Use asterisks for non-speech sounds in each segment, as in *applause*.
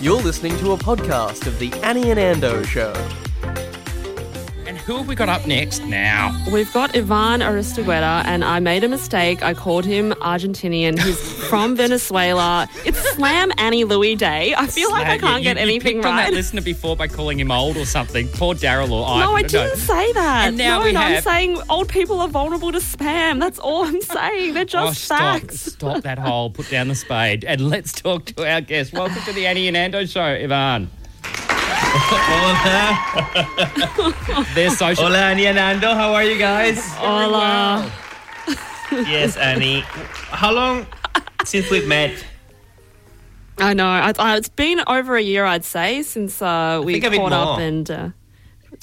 You're listening to a podcast of the Annie and Ando Show. And who have we got up next now? We've got Ivan Aristeguieta, and I made a mistake. I called him Argentinian. He's from Venezuela. It's Slam Annie Louie Day. I feel like I can't you- get you anything picked on that listener before by calling him old or something. Poor Daryl or I. No, I didn't know. say that. And now no, we no, I'm saying old people are vulnerable to spam. That's all I'm saying. They're Oh, just stop, facts. stop that hole, put down the spade, and let's talk to our guest. Welcome to the Annie and Ando show, Ivan. Hola, Their social. hola, Annie and Ando. How are you guys? Hola. *laughs* yes, Annie. How long since we've met? I know. I, I, it's been over a year, I'd say, since uh, we think a bit caught up. And uh,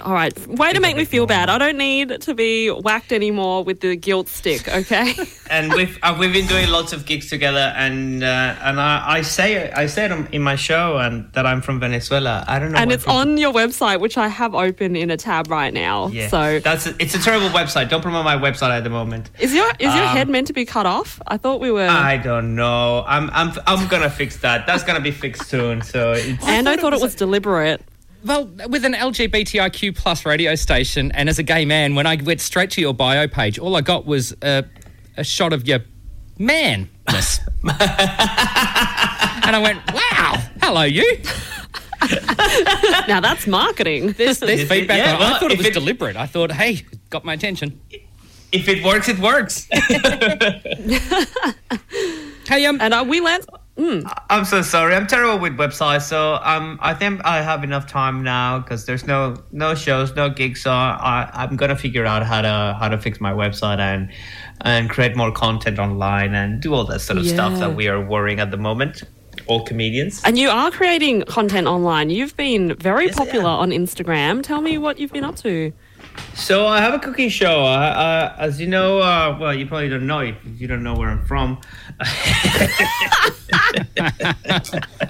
all right, way to make me feel more. bad. I don't need to be whacked anymore with the guilt stick. Okay. *laughs* And we've uh, we've been doing lots of gigs together, and uh, and I, I say I said it in my show and that I'm from Venezuela. I don't know. and it's people- on your website, which I have open in a tab right now. Yeah, So that's a, it's a terrible website. Don't promote my website at the moment. is your is your Um, head meant to be cut off? I thought we were. I don't know. I'm I'm I'm gonna fix that. That's gonna be fixed soon. So it's and I thought it was deliberate. Well, with an LGBTIQ plus radio station, and as a gay man, when I went straight to your bio page, all I got was a, a shot of your manness. *laughs* and I went, wow, hello, you. Now that's marketing. There's, there's it? feedback. Yeah, on- I thought it was it- deliberate. I thought, hey, got my attention. if it works, it works. *laughs* Hey, um, And uh, we learned. I'm so sorry. I'm terrible with websites. So um, I think I have enough time now because there's no no shows, no gigs. So I, I'm gonna figure out how to how to fix my website and and create more content online and do all that sort of stuff that we are worrying at the moment. All comedians. And you are creating content online. You've been very Yes, popular on Instagram. Tell me what you've been up to. So I have a cooking show. Uh, uh, as you know, uh, well, you probably don't know if you don't know where I'm from. *laughs*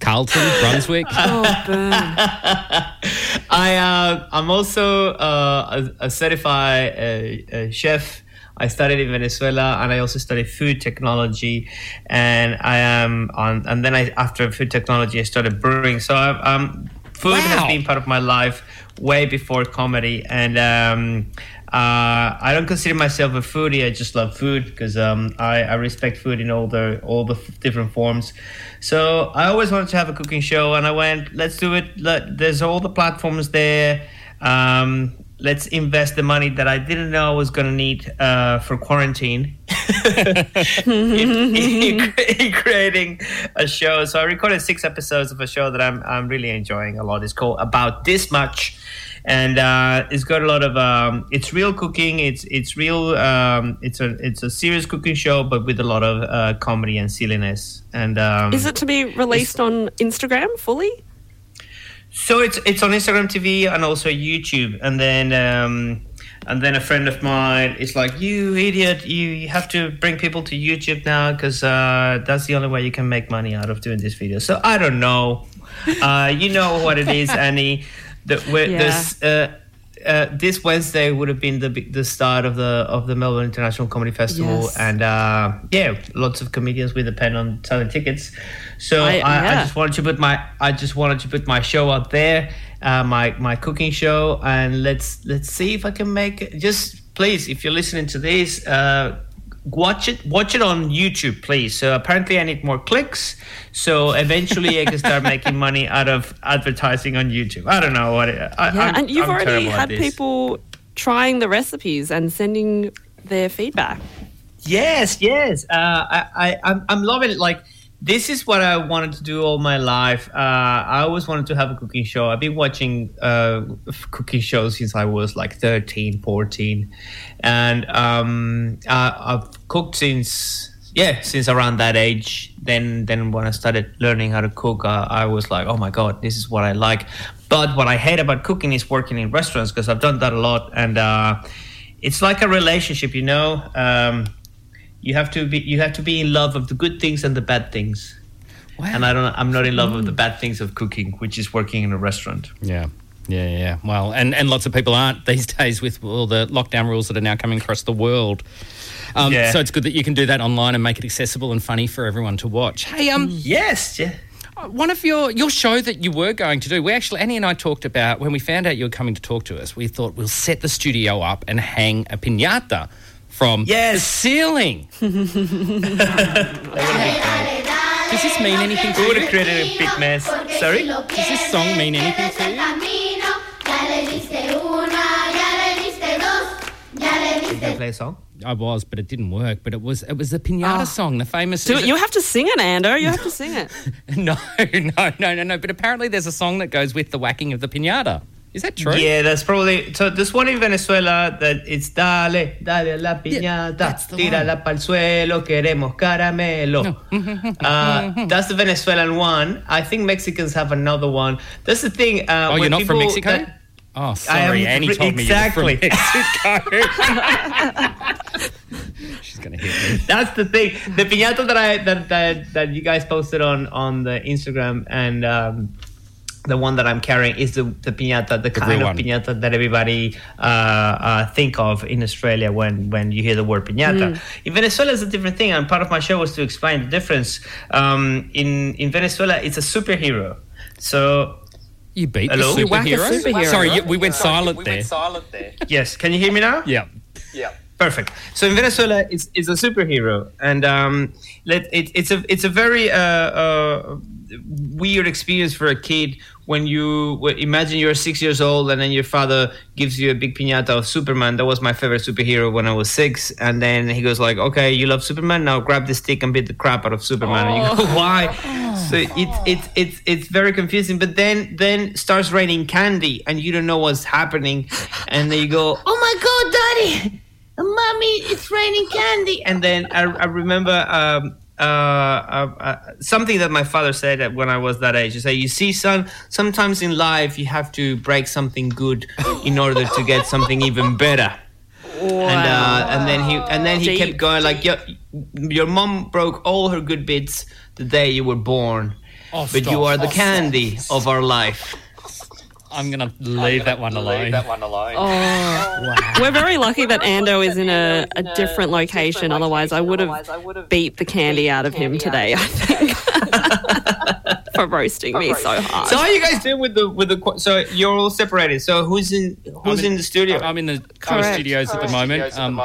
Carlton, Brunswick. Oh, burn. *laughs* I uh, I'm also uh, a, a certified uh, uh, chef. I studied in Venezuela, and I also studied food technology. And I am on, and then I after food technology, I started brewing. So I, um, food Wow. has been part of my life way before comedy. And um, uh, I don't consider myself a foodie. I just love food because um, I, I respect food in all the all the f- different forms. So I always wanted to have a cooking show, and I went, let's do it. Let, there's all the platforms there. Um, let's invest the money that I didn't know I was going to need uh, for quarantine *laughs* in, in- in creating a show. So I recorded six episodes of a show that I'm I'm really enjoying a lot. It's called About This Much. And uh, it's got a lot of um, it's real cooking. It's it's real. Um, it's a it's a serious cooking show, but with a lot of uh, comedy and silliness. And um, Is it to be released on Instagram fully? so it's it's on Instagram TV and also YouTube, and then um, and then a friend of mine is like, "You idiot! You, have to bring people to YouTube now because uh, that's the only way you can make money out of doing this video." So I don't know. Uh, you know what it is, *laughs* Annie. The, Yeah. this, uh, uh, this Wednesday would have been the the start of the of the Melbourne International Comedy Festival, Yes. and uh, yeah, lots of comedians will depend on selling tickets. So I- I, I, just wanted to put my I just wanted to put my show out there, uh, my my cooking show, and let's let's see if I can make it. Just please, if you're listening to this, uh, watch it watch it on YouTube, please. So apparently, I need more clicks, so eventually I can start making *laughs* money out of advertising on YouTube. I don't know what. It, I, Yeah, I'm- and you've I'm already had people trying the recipes and sending their feedback. Yes, yes. Uh, I, I, I'm, I'm loving it. Like, this is what I wanted to do all my life. Uh, I always wanted to have a cooking show. I've been watching uh, cooking shows since I was like 13, 14. And um, uh, I've cooked since, yeah, since around that age. Then, then when I started learning how to cook, uh, I was like, oh my God, this is what I like. But what I hate about cooking is working in restaurants because I've done that a lot. And uh, it's like a relationship, you know? Um, you have to be you have to be in love of the good things and the bad things Wow. and i don't i'm not in love of the bad things of cooking which is working in a restaurant Yeah. Yeah, yeah. Well, and, and lots of people aren't these *laughs* days with all the lockdown rules that are now coming across the world. Um, Yeah. So it's good that you can do that online and make it accessible and funny for everyone to watch. Hey, um, Yes, yeah. one of your your show that you were going to do, we actually Annie and I talked about when we found out you were coming to talk to us. We thought we'll set the studio up and hang a pinata from the Yes. ceiling. *laughs* Does this mean anything to We would have created a big mess. Sorry? Does this song mean anything to you? You can play a song? I was, but it didn't work. But it was it was the pinata Oh. song, the famous. Do it. it- You have to sing it, Ando. You have to sing it. *laughs* no, no, no, no, no. But apparently, there's a song that goes with the whacking of the pinata. Is that true? Yeah, that's probably so. There's one in Venezuela that it's dale, dale a la piñata, that's the tírala pa'l suelo, queremos caramelo. *laughs* uh, that's the Venezuelan one. I think Mexicans have another one. That's the thing. Uh, Oh, you're not from Mexico? that- oh, sorry. Annie fr- told exactly. me you from Mexico. *laughs* She's gonna hit me. That's the thing. The piñata that I that that, that you guys posted on on the Instagram and um, the one that I'm carrying is the the piñata, the kind of one. piñata that everybody uh, uh, think of in Australia when when you hear the word piñata. In Venezuela, it's a different thing, and part of my show was to explain the difference. Um, in in Venezuela, it's a superhero. So You beat Hello? the You whack a superhero. superhero. Sorry, you- we went silent there. yes, can you hear me now? Yeah. Yeah. Perfect. So in Venezuela, it's, it's a superhero, and um, it, it's a it's a very uh, uh, weird experience for a kid when you imagine you're six years old and then your father gives you a big piñata of Superman. That was my favorite superhero when I was six, and then he goes like, "Okay, you love Superman. Now grab the stick and beat the crap out of Superman." And you go, *laughs* "Why?" So it's it's it's it's very confusing. But then then starts raining candy, and you don't know what's happening, and then you go, "Oh my God, Daddy!" mommy it's raining candy and then i, I remember um, uh, uh, uh, something that my father said when i was that age he said you see son sometimes in life you have to break something good in order to get something even better and uh, and then he and then he Deep. kept going like your, your mom broke all her good bits the day you were born Oh, but stop. you are the Oh, candy of our life I'm gonna leave that one alone. leave that one alone We're very lucky that Ando is in a, a different location. Otherwise, I would have beat the candy out of him today. I think *laughs* for roasting me so hard. so how are you guys doing with the with the so you're all separated so who's in who's I'm in the studio I'm in the Coast Correct. Studios at the moment. Um,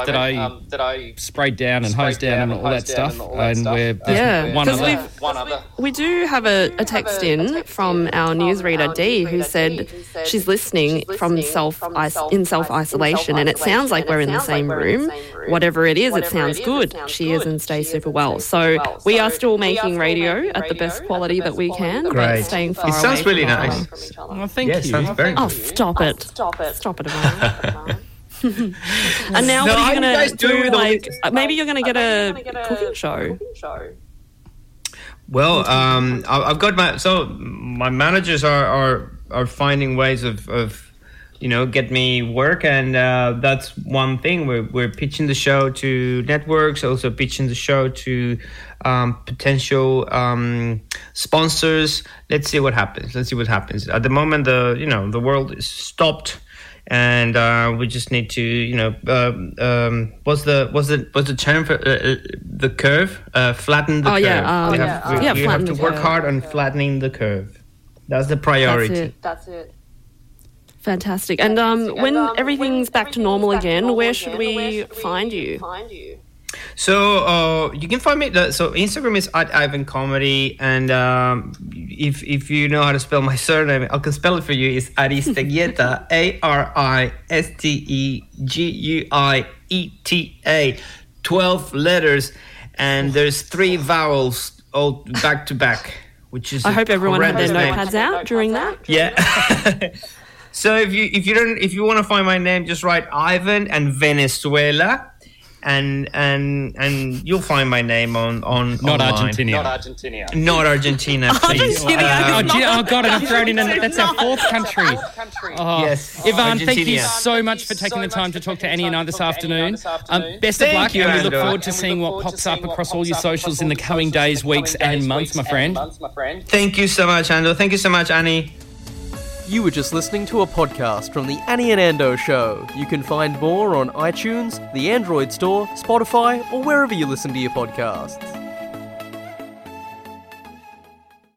that I sprayed down and hosed down and all that stuff. And we're there's Yeah, one 'cause other. we've- We do have a, a text in from our newsreader Dee, who said she's listening from self in self isolation, and it sounds like we're in the same room. Whatever it is, it sounds good. Cheers and stay super well. So we are still making radio at the best quality that we can, but Great. staying far It sounds away really from each nice. Well, thank yeah you. sounds very Oh, good. stop it! Stop it! Stop it! *laughs* Amanda. and now, No, what are you you gonna do? with all Like, uh, maybe you're gonna get a cooking show. Well, um, I- I've got my so my managers are are, are finding ways of, of you know get me work, and uh, that's one thing. We're we're pitching the show to networks, also pitching the show to um, potential um, sponsors. Let's see what happens. Let's see what happens. At the moment, the you know the world is stopped. And uh, we just need to, you know, um, um, what's the what's the what's the term for uh, uh, the curve? Uh, flatten the Oh, curve. yeah, um, we yeah, have, um, we, yeah, we have to work curve. hard on flattening the curve. That's the priority. That's it. Fantastic. And um, when everything's back to normal again, where should we find you? So uh, you can find me. So Instagram is at Ivan Comedy, and um, if if you know how to spell my *laughs* surname, I can spell it for you. It's Aristeguieta, *laughs* A R I S T E G U I E T A, twelve letters, and there's three vowels all back to back, which is. I a hope everyone had their notepads out during that. Yeah. *laughs* so if you if you don't if you want to find my name, just write Ivan and Venezuela, and and and you'll find my name on on Not online. Argentina. Not Argentina, *laughs* please. Argentina, Uh, Oh, oh God, and I've thrown in, an, that's our fourth country. Oh, Yes, Ivan, thank you so much for taking the time to talk to Annie and I this afternoon. Um, best Thank of luck, you, and we look forward to seeing what pops up across all your socials in the coming days, weeks, and months, my friend. Thank you so much, Andrew. Thank you so much, Annie. You were just listening to a podcast from the Annie and Ando Show. You can find more on iTunes, the Android Store, Spotify, or wherever you listen to your podcasts.